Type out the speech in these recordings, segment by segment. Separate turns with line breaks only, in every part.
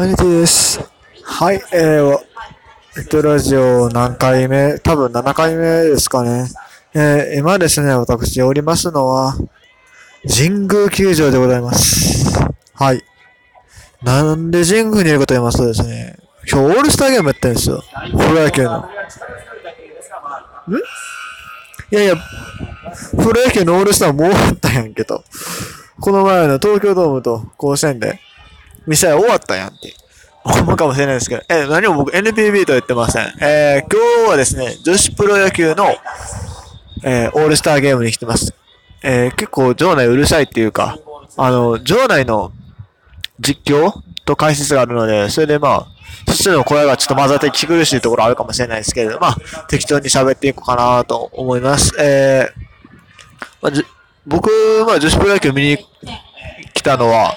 アニティです。はい、えー、えっと、ラジオ何回目？多分7回目ですかね。えー、今ですね、私おりますのは、神宮球場でございます。はい。なんで神宮にいるかと言いますとですね、今日オールスターゲームやってるんですよ。プロ野球の。ん？いやいや、プロ野球のオールスターもう終わったやんけと。この前の東京ドームと甲子園で、ミサイ終わったやんって思うかもしれないですけど、え、何も僕 NPB と言ってません。えー、今日はですね、女子プロ野球の、えー、オールスターゲームに来てます。えー、結構場内うるさいっていうか、あの、場内の実況と解説があるので、それでまあ、そっちの声がちょっと混ざって聞き苦しいところあるかもしれないですけれど、まあ、適当に喋っていこうかなと思います。えー、まあ、じ僕、まあ、女子プロ野球見に来たのは、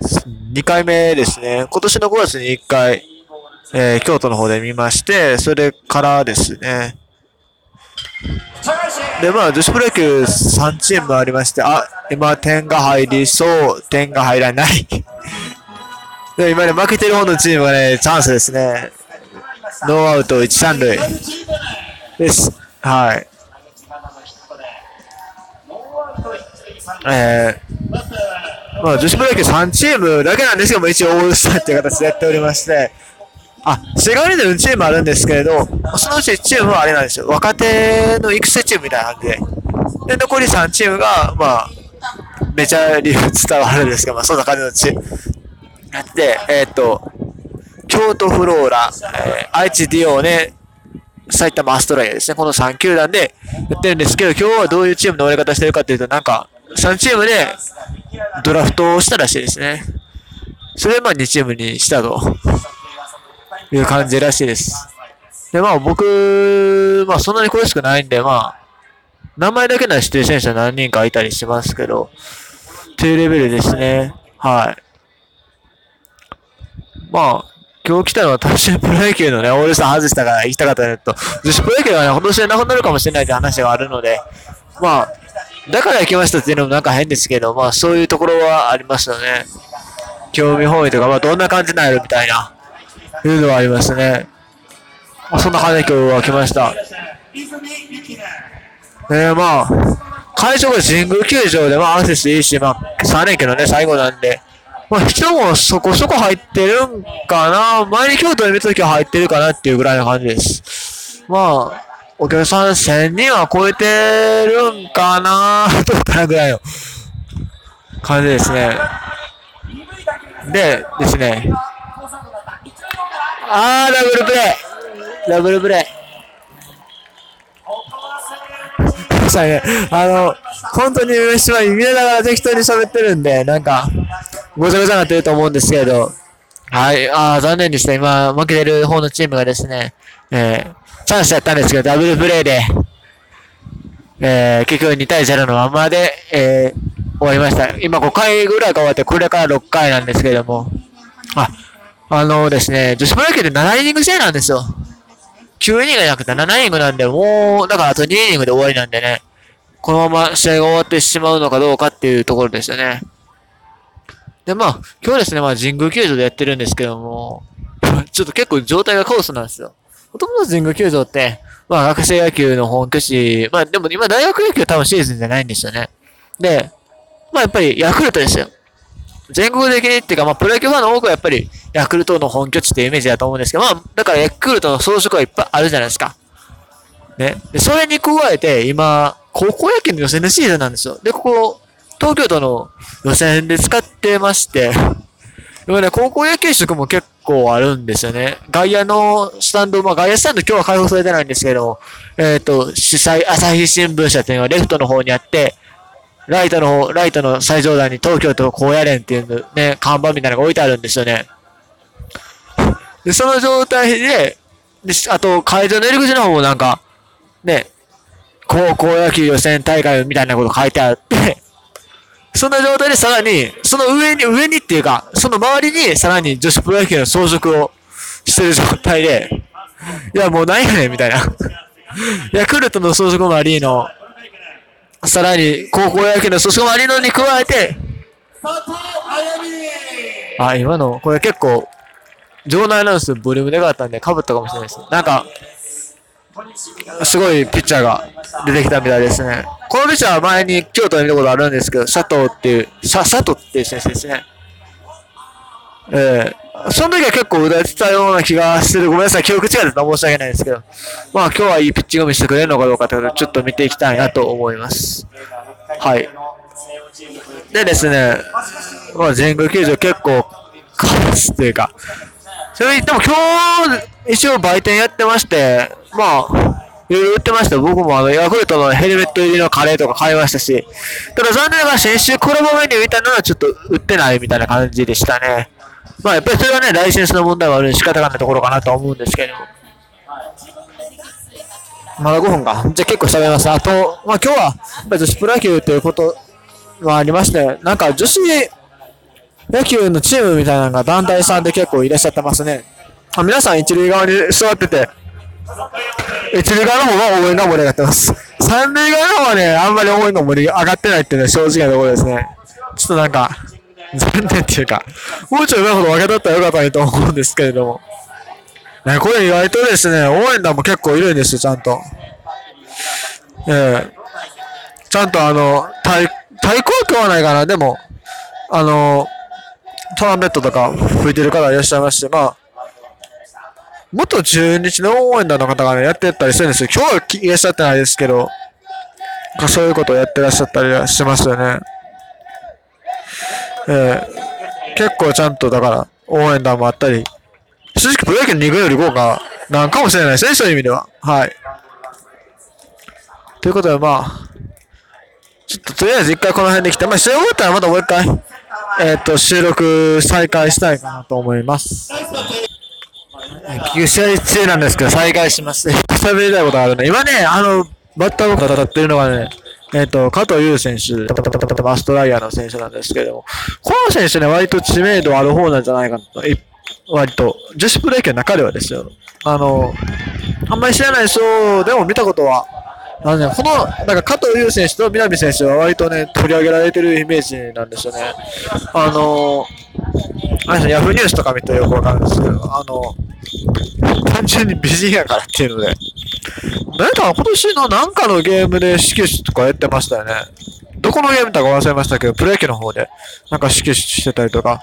2回目ですね。今年の5月に1回、えー、京都の方で見まして、それからですね。で、まあ、女子プロ野球3チームありまして、あ、今点が入りそう、点が入らない。で、今ね、負けてる方のチームがね、チャンスですね。ノーアウト1、3塁。です。はい。えー、まあ、女子プロ野球3チームだけなんですけども、一応オールスターっていう形でやっておりまして、あ、世界にで4チームあるんですけれど、そのうちチームはあれなんですよ。若手の育成チームみたいな感じで。で、残り3チームが、まあ、メジャーリーグ伝わるんですけど、まあ、そんな感じのチーム。やって、えーっと、京都フローラ、えー愛知ディオーネ、埼玉アストライアですね。この3球団でやってるんですけど、今日はどういうチームの終わり方してるかっていうと、なんか、3チームでドラフトをしたらしいですね。それでまあ2チームにしたという感じらしいです。で、まあ僕、まあそんなに詳しくないんで、まあ、名前だけなら知ってる選手は何人かいたりしますけど、というレベルですね。はい。まあ、今日来たのは単純プロ野球のね、オールスター外したから行きたかったのと、女子プロ野球はね、今年でなくなるかもしれないって話があるので、まあ、だから行きましたっていうのもなんか変ですけど、まあそういうところはありますよね。興味本位とか、まあどんな感じなんやろみたいな、いうのはありますね。まあ、そんな感じで今日は来ました。えー、まあ、会場が神宮球場で、まあアクセスいいし、まあ3連休のね、最後なんで、まあ人もそこそこ入ってるんかな。前に京都で見た時は入ってるかなっていうぐらいの感じです。まあ、お客さん1000人は超えてるんかなどうかなぐらいの感じですね。で、ですね。あー、ダブルプレイダブルプレイさね、あの、本当に飯は見ながら適当に喋ってるんで、なんか、ごちゃごちゃになってると思うんですけど、はい、あー残念ですね。今、負けてる方のチームがですね、えー、チャンスやったんですけど、ダブルプレイで、えー、結局2対0のままで、えー、終わりました。今5回ぐらいが終わって、これから6回なんですけども、あ、あのですね、女子プロ野球で7イニング制なんですよ。9イニングじゃなくて7イニングなんで、もう、だからあと2イニングで終わりなんでね、このまま試合が終わってしまうのかどうかっていうところですよね。で、まあ、今日ですね、まあ、神宮球場でやってるんですけども、ちょっと結構状態がカオスなんですよ。もともと神宮球場って、まあ、学生野球の本拠地、まあ、でも今大学野球多分シーズンじゃないんですよね。で、まあ、やっぱりヤクルトですよ。全国的にっていうか、まあ、プロ野球ファンの多くはやっぱりヤクルトの本拠地っていうイメージだと思うんですけど、まあ、だからヤクルトの装飾はいっぱいあるじゃないですか。ね。で、それに加えて、今、高校野球の予選のシーズンなんですよ。で、ここ、東京都の予選で使ってまして、今ね、高校野球色も結構あるんですよね。外野のスタンド、まあ外野スタンド今日は開放されてないんですけど、えっ、と、主催、朝日新聞社っていうのがレフトの方にあって、ライトの方、ライトの最上段に東京都高野連っていうね、看板みたいなのが置いてあるんですよね。で、その状態で、で、あと、会場の入り口の方もなんか、ね、高校野球予選大会みたいなこと書いてあって、そんな状態でさらに、その上に、上にっていうか、その周りにさらに女子プロ野球の装飾をしてる状態で、いやもうないやねみたいな。ヤクルトの装飾もありの、さらに高校野球の装飾もありのに加えて、あ、今の、これ結構場内アナウンスボリュームでかかったんで、かぶったかもしれないです。なんか、すごいピッチャーが出てきたみたいですね。このピッチャーは前に京都に見たことあるんですけど、佐藤っていう、さ佐藤っていう選手ですね。えー、その時は結構打たれてたような気がする。ごめんなさい、記憶違いだと申し訳ないですけど。まあ今日はいいピッチングを見せてくれるのかどうかということ、ちょっと見ていきたいなと思います。はい。でですね、まあ神宮球場結構カラスというか、それでも今日一応売店やってまして、まあ、いろいろ売ってました。僕もあの、ヤクルトのヘルメット入りのカレーとか買いましたし、ただ残念ながら先週コラボメニューみたいなのはちょっと売ってないみたいな感じでしたね。まあやっぱりそれはね、ライセンスの問題はあるんで仕方がないところかなと思うんですけど。まだ5分か。じゃあ結構喋ります。あと、まあ今日は、女子プロ野球ということはありまして、なんか女子野球のチームみたいなのが団体さんで結構いらっしゃってますね。あ皆さん一塁側に座ってて、一塁側の方が応援が盛り上がってます。三塁側の方はね、あんまり応援が盛り上がってないっていうのは正直なところですね。ちょっとなんか、残念っていうか、もうちょい上ほど分け取ったらよかったのにと思うんですけれども。ね、これ意外とですね、応援団も結構いるんですよ、ちゃんと。ええちゃんとあの、対、対抗ははないかな、でも、あの、トランペットとか吹いてる方いらっしゃいまして、まあ、元中日の応援団の方がね、やってたりするんですよ。今日はいらっしゃってないですけど、そういうことをやってらっしゃったりはしますよね。ええ結構ちゃんとだから応援団もあったり、正直プロ野球の2軍より豪華なんかもしれないですね、そういう意味では。はい。ということでまあ、ちょっととりあえず一回この辺で来て、まあ試合終わったらまたもう一回、えっ、と、収録再開したいかなと思います。結局試合中なんですけど、再開します。喋りたいことがあるね。今ね、あの、バッターボックス当たってるのがね、えっ、と、加藤優選手、マストライアーの選手なんですけれども、この選手ね、割と知名度ある方なんじゃないかなと、い割と、女子プロ野球の中ではですよ。あの、あんまり知らない人でも見たことは、あのね、この、なんか加藤優選手と南選手は割とね、取り上げられてるイメージなんですよね。あの、あれ、ヤフーニュースとか見てよくわかるんですけど、あの、単純に美人やからっていうので、なんか今年のなんかのゲームで始球式とかやってましたよね。どこのゲームだか忘れましたけど、プロ野球の方で、なんか始球式してたりとか、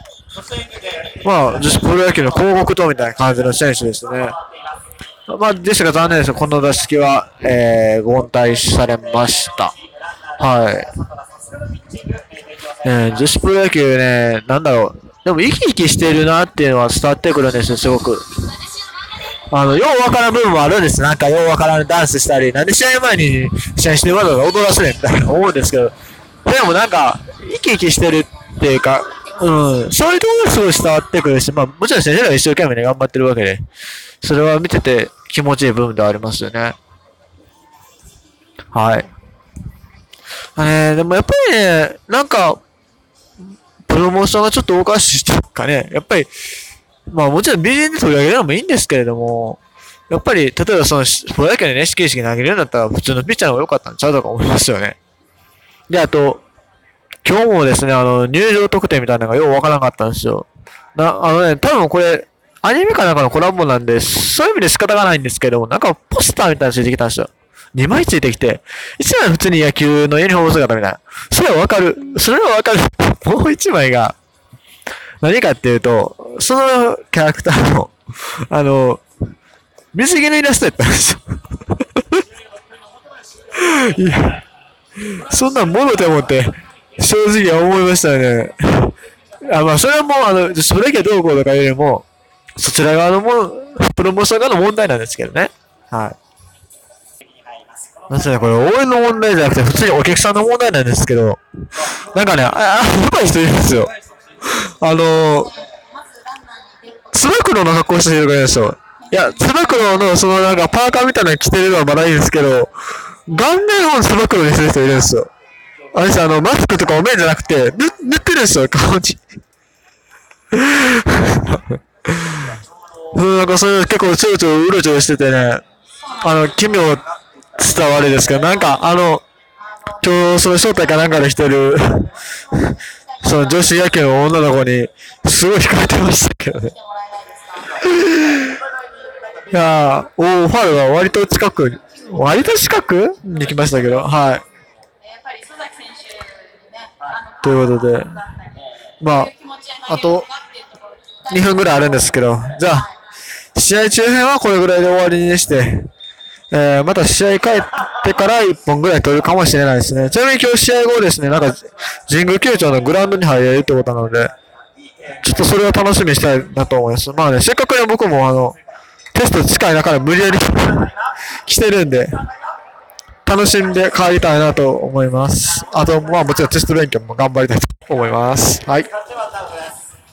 まあ、女子プロ野球の広告塔みたいな感じの選手ですね。まあ、ですが残念です。この打席は、えー、凡退されました。はい。えー、女子プロ野球ね、なんだろう。でも生き生きしてるなっていうのは伝わってくるんですよ、すごく。あの、ようわからん部分もあるんです。なんかようわからんダンスしたり、なんで試合前に試合してるわざわざ踊らせねんみたいな思うんですけど、でもなんか、生き生きしてるっていうか、うん、そういうところがすごい伝わってくるし、まあ、もちろん先生が一生懸命ね、頑張ってるわけで、それは見てて気持ちいい部分ではありますよね。はい。えー、でもやっぱりね、なんか、プロモーションがちょっとおかしいというかね、やっぱり、まあもちろん美人で取り上げるのもいいんですけれども、やっぱり、例えばその、プロ野球でね、始球式投げるようになったら普通のピッチャーの方が良かったんちゃうとか思いますよね。で、あと、今日もですね、あの、入場特典みたいなのがようわからなかったんですよ。な、あのね、多分これ、アニメかなんかのコラボなんで、そういう意味で仕方がないんですけども、なんかポスターみたいなのついてきたんですよ。2枚ついてきて、1枚普通に野球のユニフォーム姿みたいな。それはわかる。それはわかる。もう1枚が、何かっていうと、そのキャラクターの、あの、水着のイラストやったんですよ。いや、そんなんもろて思って、正直思いましたね。あ、まあ、それはもう、あの、それだけどうこうとかよりも、そちら側のも、プロモーション側の問題なんですけどね。はい。なんせね、これ応援の問題じゃなくて、普通にお客さんの問題なんですけど、なんかね、あ、あ、やばい人いるんですよ。あのつば九郎の格好してる人がいるんですよ。いや、つば九郎のそのなんかパーカーみたいなの着てるのはまだいいんですけど、顔面をつば九郎にする人いるんですよ。あれさ、あの、マスクとかお面じゃなくて、塗ってるんですよ、顔に。う、なんかそういう結構ちょろちょろうろちょろしててね、あの、奇妙伝わるですけど、なんかあの、今日その招待かなんかでしてる、その女子野球の女の子に、すごい惹かれてましたけどね。いやー、おー、ファウルは割と近く、割と近くに来ましたけど、はい。ということで、まあ、あと2分ぐらいあるんですけど、じゃあ、試合中編はこれぐらいで終わりにして、えー、また試合帰ってから1本ぐらい取るかもしれないですね。ちなみに今日試合後ですね、なんか、神宮球場のグラウンドに入れるってことなので、ちょっとそれを楽しみにしたいなと思います。まあね、せっかくね、僕もあの、テスト近い中で無理やり来てるんで、楽しんで帰りたいなと思います。あと、まあもちろんテスト勉強も頑張りたいと思います。はい。